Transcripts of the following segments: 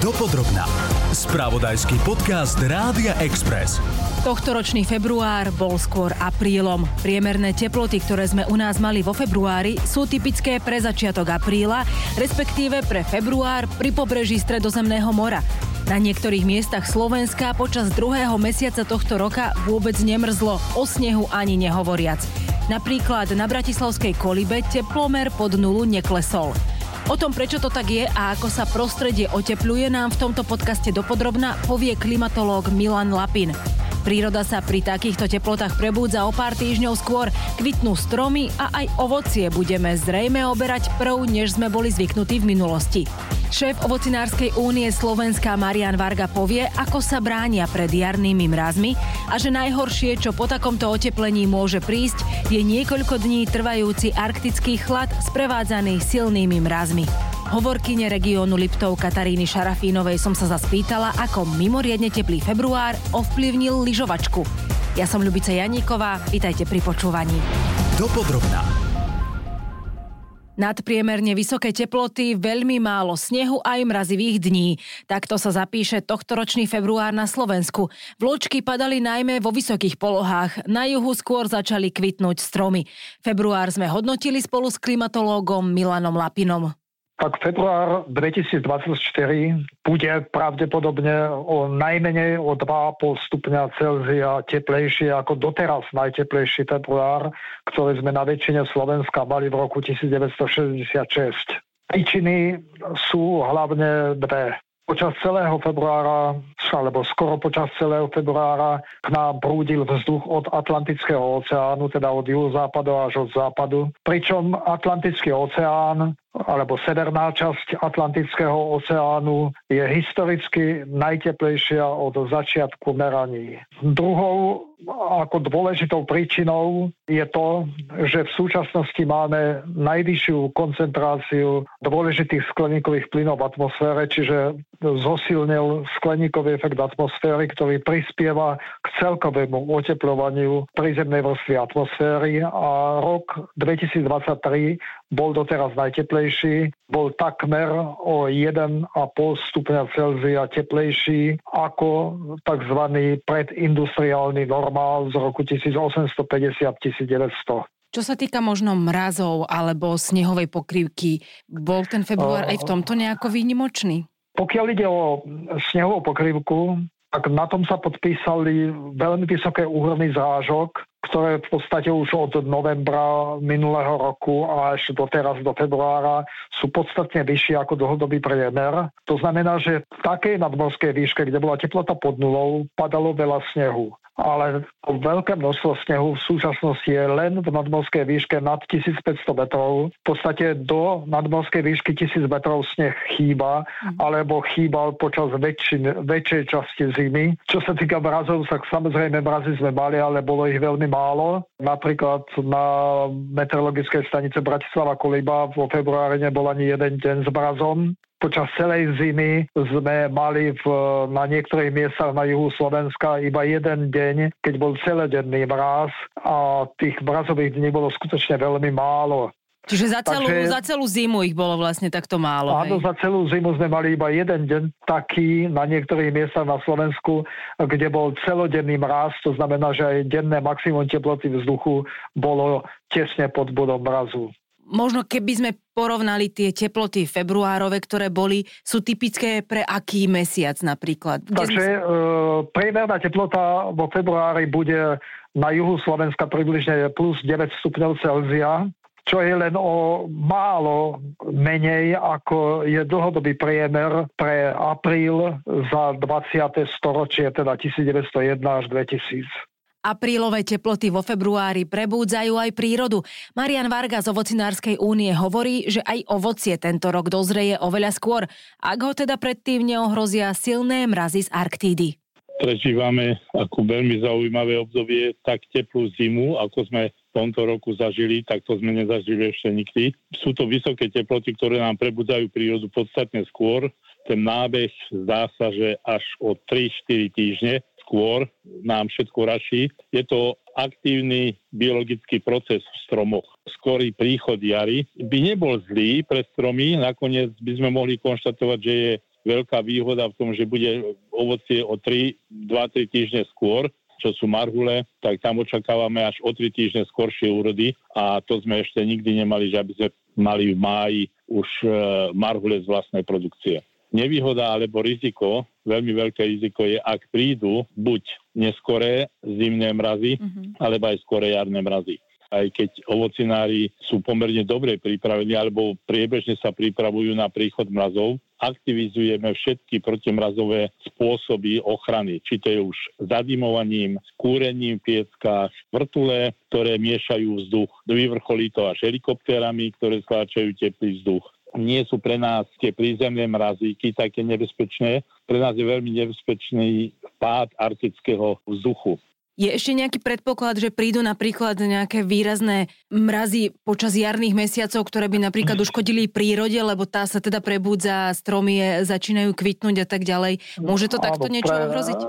Dopodrobná. Spravodajský podcast Rádia Express. Tohtoročný február bol skôr aprílom. Priemerné teploty, ktoré sme u nás mali vo februári, sú typické pre začiatok apríla, respektíve pre február pri pobreží Stredozemného mora. Na niektorých miestach Slovenska počas druhého mesiaca tohto roka vôbec nemrzlo, o snehu ani nehovoriac. Napríklad na Bratislavskej kolibe teplomer pod nulu neklesol. O tom, prečo to tak je a ako sa prostredie otepluje, nám v tomto podcaste dopodrobna povie klimatológ Milan Lapin. Príroda sa pri takýchto teplotách prebúdza o pár týždňov skôr, kvitnú stromy a aj ovocie budeme zrejme oberať prv, než sme boli zvyknutí v minulosti. Šéf ovocinárskej únie Slovenska Marian Varga povie, ako sa bránia pred jarnými mrazmi a že najhoršie, čo po takomto oteplení môže prísť, je niekoľko dní trvajúci arktický chlad sprevádzaný silnými mrazmi. Hovorkyne regiónu Liptov Kataríny Šarafínovej som sa zaspýtala, ako mimoriadne teplý február ovplyvnil lyžovačku. Ja som Ľubica Janíková, vítajte pri počúvaní. Dopodrobná. Nadpriemerne vysoké teploty, veľmi málo snehu aj mrazivých dní. Takto sa zapíše tohtoročný február na Slovensku. Vločky padali najmä vo vysokých polohách. Na juhu skôr začali kvitnúť stromy. Február sme hodnotili spolu s klimatológom Milanom Lapinom tak február 2024 bude pravdepodobne o najmenej o 2,5 stupňa Celzia teplejšie ako doteraz najteplejší február, ktorý sme na väčšine Slovenska mali v roku 1966. Príčiny sú hlavne dve. Počas celého februára, alebo skoro počas celého februára k nám prúdil vzduch od Atlantického oceánu, teda od juhozápadu až od západu. Pričom Atlantický oceán alebo severná časť Atlantického oceánu je historicky najteplejšia od začiatku meraní. Druhou ako dôležitou príčinou je to, že v súčasnosti máme najvyššiu koncentráciu dôležitých skleníkových plynov v atmosfére, čiže zosilnil skleníkový efekt atmosféry, ktorý prispieva k celkovému oteplovaniu prízemnej vrstvy atmosféry a rok 2023 bol doteraz najteplejší, bol takmer o 1,5 stupňa Celzia teplejší ako tzv. predindustriálny normál z roku 1850-1900. Čo sa týka možno mrazov alebo snehovej pokrývky, bol ten február aj v tomto nejako výnimočný? Pokiaľ ide o snehovú pokrývku, tak na tom sa podpísali veľmi vysoké úhrny zrážok, ktoré v podstate už od novembra minulého roku až do teraz, do februára, sú podstatne vyššie ako dlhodobý priemer. To znamená, že v takej nadmorskej výške, kde bola teplota pod nulou, padalo veľa snehu ale veľké množstvo snehu v súčasnosti je len v nadmorskej výške nad 1500 metrov. V podstate do nadmorskej výšky 1000 metrov sneh chýba, mhm. alebo chýbal počas väčšin, väčšej časti zimy. Čo sa týka mrazov, tak samozrejme mrazy sme mali, ale bolo ich veľmi málo. Napríklad na meteorologickej stanice Bratislava Koliba vo februári nebol ani jeden deň s mrazom počas celej zimy sme mali v, na niektorých miestach na juhu Slovenska iba jeden deň, keď bol celodenný mráz a tých mrazových dní bolo skutočne veľmi málo. Čiže za celú, Takže, za celú zimu ich bolo vlastne takto málo. Áno, hej? za celú zimu sme mali iba jeden deň taký na niektorých miestach na Slovensku, kde bol celodenný mráz, to znamená, že aj denné maximum teploty vzduchu bolo tesne pod bodom mrazu možno keby sme porovnali tie teploty februárove, ktoré boli, sú typické pre aký mesiac napríklad? Kde Takže sme... e, priemerná teplota vo februári bude na juhu Slovenska približne plus 9 stupňov Celzia, čo je len o málo menej ako je dlhodobý priemer pre apríl za 20. storočie, teda 1901 až 2000. Aprílové teploty vo februári prebúdzajú aj prírodu. Marian Varga z Ovocinárskej únie hovorí, že aj ovocie tento rok dozreje oveľa skôr, ak ho teda predtým neohrozia silné mrazy z Arktídy. Prežívame ako veľmi zaujímavé obdobie tak teplú zimu, ako sme v tomto roku zažili, tak to sme nezažili ešte nikdy. Sú to vysoké teploty, ktoré nám prebudzajú prírodu podstatne skôr. Ten nábeh zdá sa, že až o 3-4 týždne skôr nám všetko raší. Je to aktívny biologický proces v stromoch. Skorý príchod jary by nebol zlý pre stromy, nakoniec by sme mohli konštatovať, že je veľká výhoda v tom, že bude ovocie o 3, 2-3 týždne skôr, čo sú marhule, tak tam očakávame až o 3 týždne skoršie úrody a to sme ešte nikdy nemali, že aby sme mali v máji už e, marhule z vlastnej produkcie. Nevýhoda alebo riziko, veľmi veľké riziko je, ak prídu buď neskoré zimné mrazy, mm-hmm. alebo aj skoré jarné mrazy aj keď ovocinári sú pomerne dobre pripravení alebo priebežne sa pripravujú na príchod mrazov, aktivizujeme všetky protimrazové spôsoby ochrany. Či to je už zadimovaním, kúrením v pieckách, vrtule, ktoré miešajú vzduch. Vyvrcholí to až helikoptérami, ktoré skláčajú teplý vzduch nie sú pre nás tie prízemné mrazíky také nebezpečné. Pre nás je veľmi nebezpečný pád arktického vzduchu. Je ešte nejaký predpoklad, že prídu napríklad nejaké výrazné mrazy počas jarných mesiacov, ktoré by napríklad uškodili prírode, lebo tá sa teda prebudza, stromy začínajú kvitnúť a tak ďalej. Môže to takto niečo pre, ohroziť?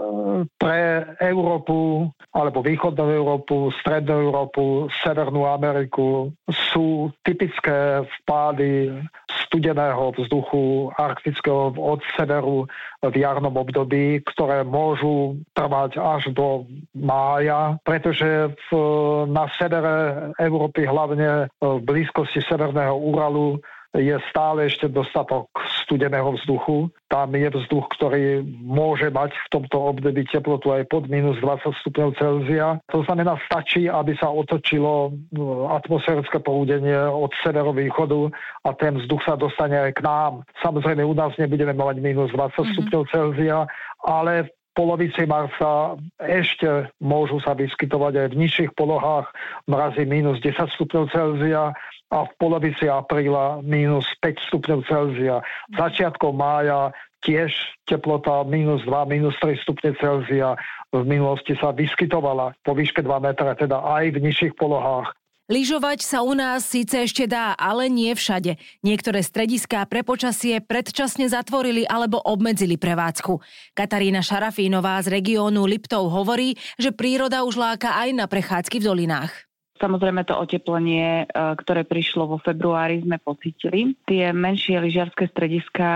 Pre Európu, alebo východnú Európu, strednú Európu, Severnú Ameriku sú typické vpády studeného vzduchu arktického od severu v jarnom období, ktoré môžu trvať až do mája, pretože v, na severe Európy, hlavne v blízkosti Severného Úralu, je stále ešte dostatok studeného vzduchu. Tam je vzduch, ktorý môže mať v tomto období teplotu aj pod minus 20 stupňov Celzia. To znamená, stačí, aby sa otočilo no, atmosférické poúdenie od severovýchodu a ten vzduch sa dostane aj k nám. Samozrejme, u nás nebudeme mať minus 20 mm-hmm. stupňov Celzia, ale polovici marca ešte môžu sa vyskytovať aj v nižších polohách mrazy minus 10 stupňov Celzia a v polovici apríla minus 5 stupňov Celzia. Začiatkom mája tiež teplota minus 2, minus 3 stupne Celzia v minulosti sa vyskytovala po výške 2 metra, teda aj v nižších polohách. Lyžovať sa u nás síce ešte dá, ale nie všade. Niektoré strediská pre počasie predčasne zatvorili alebo obmedzili prevádzku. Katarína Šarafínová z regiónu Liptov hovorí, že príroda už láka aj na prechádzky v dolinách. Samozrejme to oteplenie, e, ktoré prišlo vo februári, sme pocítili. Tie menšie lyžiarske strediska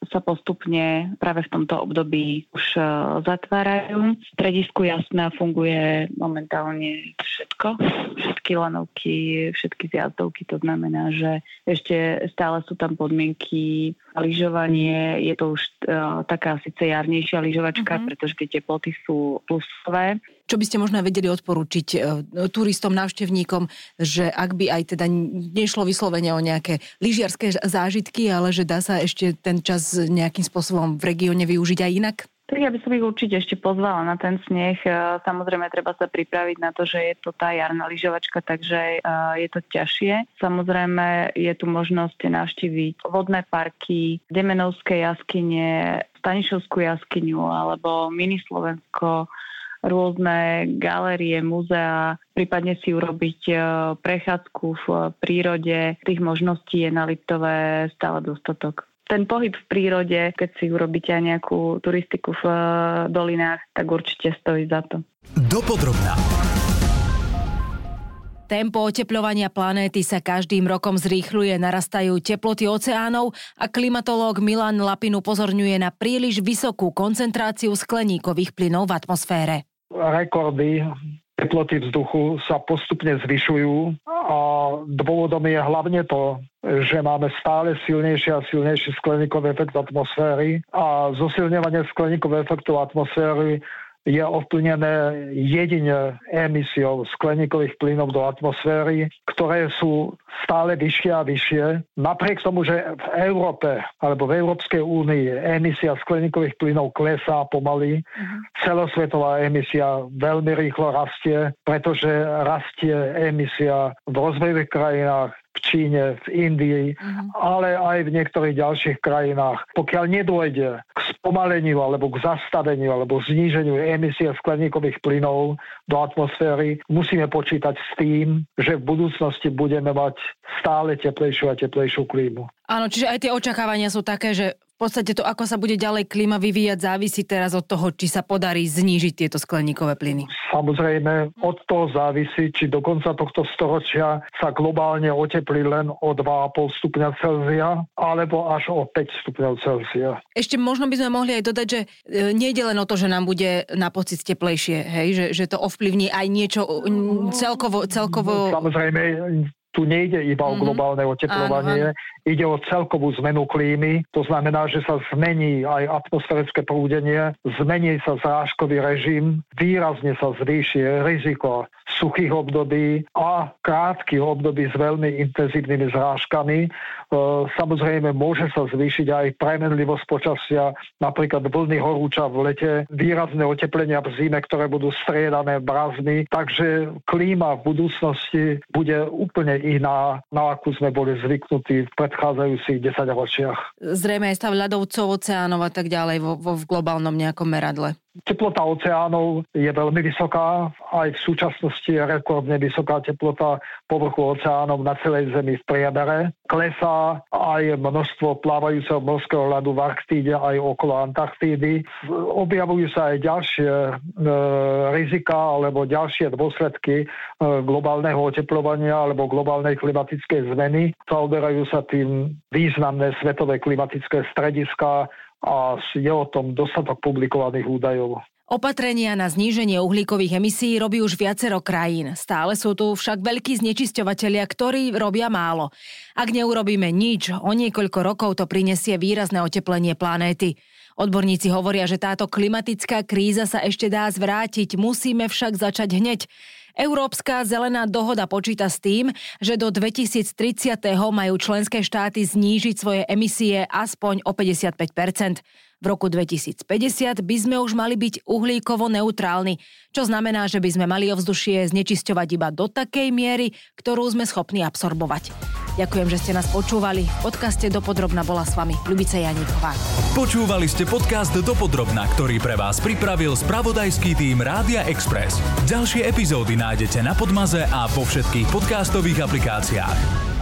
sa postupne práve v tomto období už e, zatvárajú. V stredisku jasná funguje momentálne všetko, všetky lanovky, všetky zjazdovky, to znamená, že ešte stále sú tam podmienky lyžovanie, je to už uh, taká síce jarnejšia lyžovačka, uh-huh. pretože tie teploty sú plusové. Čo by ste možno vedeli odporučiť uh, turistom, návštevníkom, že ak by aj teda nešlo vyslovene o nejaké lyžiarské zážitky, ale že dá sa ešte ten čas nejakým spôsobom v regióne využiť aj inak? Tak ja by som ich určite ešte pozvala na ten sneh. E, samozrejme, treba sa pripraviť na to, že je to tá jarná lyžovačka, takže e, je to ťažšie. Samozrejme, je tu možnosť navštíviť vodné parky, Demenovské jaskyne, Stanišovskú jaskyňu alebo Mini Slovensko, rôzne galérie, muzea, prípadne si urobiť e, prechádzku v prírode. Tých možností je na Liptové stále dostatok ten pohyb v prírode, keď si urobíte aj nejakú turistiku v eh, dolinách, tak určite stojí za to. Dopodrobná. Tempo oteplovania planéty sa každým rokom zrýchľuje, narastajú teploty oceánov a klimatológ Milan Lapin upozorňuje na príliš vysokú koncentráciu skleníkových plynov v atmosfére. Rekordy teploty vzduchu sa postupne zvyšujú a dôvodom je hlavne to, že máme stále silnejší a silnejší skleníkový efekt atmosféry a zosilňovanie skleníkového efektu atmosféry je ovplyvnené jedine emisiou skleníkových plynov do atmosféry, ktoré sú stále vyššie a vyššie. Napriek tomu, že v Európe alebo v Európskej únii emisia skleníkových plynov klesá pomaly, uh-huh. celosvetová emisia veľmi rýchlo rastie, pretože rastie emisia v rozvojových krajinách, v Číne, v Indii, uh-huh. ale aj v niektorých ďalších krajinách. Pokiaľ nedôjde k spomaleniu alebo k zastaveniu alebo zníženiu emisie skleníkových plynov do atmosféry, musíme počítať s tým, že v budúcnosti budeme mať stále teplejšiu a teplejšiu klímu. Áno, čiže aj tie očakávania sú také, že podstate to, ako sa bude ďalej klíma vyvíjať, závisí teraz od toho, či sa podarí znížiť tieto skleníkové plyny. Samozrejme, od toho závisí, či do konca tohto storočia sa globálne oteplí len o 2,5 stupňa Celzia, alebo až o 5 stupňov Celzia. Ešte možno by sme mohli aj dodať, že e, nejde len o to, že nám bude na pocit teplejšie, hej? Že, že to ovplyvní aj niečo celkovo... celkovo... Samozrejme, tu nejde iba mm-hmm. o mhm. globálne oteplovanie, áno. ide o celkovú zmenu klímy. To znamená, že sa zmení aj atmosférické prúdenie, zmení sa zrážkový režim, výrazne sa zvýši riziko suchých období a krátkých období s veľmi intenzívnymi zrážkami. E, samozrejme, môže sa zvýšiť aj premenlivosť počasia, napríklad vlny horúča v lete, výrazné oteplenia v zime, ktoré budú striedané brazmi. Takže klíma v budúcnosti bude úplne iná, na akú sme boli zvyknutí v predchádzajúcich 10 ročiach. Zrejme aj stav ľadovcov, oceánov a tak ďalej vo, vo v globálnom nejakom meradle. Teplota oceánov je veľmi vysoká, aj v súčasnosti je rekordne vysoká teplota povrchu oceánov na celej Zemi v priebere. Klesá aj množstvo plávajúceho morského ľadu v Arktíde aj okolo Antarktídy. Objavujú sa aj ďalšie e, rizika alebo ďalšie dôsledky e, globálneho oteplovania alebo globálnej klimatickej zmeny. Zaoberajú sa tým významné svetové klimatické strediska a je o tom dostatok publikovaných údajov. Opatrenia na zníženie uhlíkových emisí robí už viacero krajín. Stále sú tu však veľkí znečisťovateľia, ktorí robia málo. Ak neurobíme nič, o niekoľko rokov to prinesie výrazné oteplenie planéty. Odborníci hovoria, že táto klimatická kríza sa ešte dá zvrátiť, musíme však začať hneď. Európska zelená dohoda počíta s tým, že do 2030. majú členské štáty znížiť svoje emisie aspoň o 55% v roku 2050 by sme už mali byť uhlíkovo neutrálni, čo znamená, že by sme mali ovzdušie znečisťovať iba do takej miery, ktorú sme schopní absorbovať. Ďakujem, že ste nás počúvali. V podcaste Dopodrobna bola s vami Ľubice Janíková. Počúvali ste podcast Dopodrobna, ktorý pre vás pripravil spravodajský tým Rádia Express. Ďalšie epizódy nájdete na Podmaze a vo všetkých podcastových aplikáciách.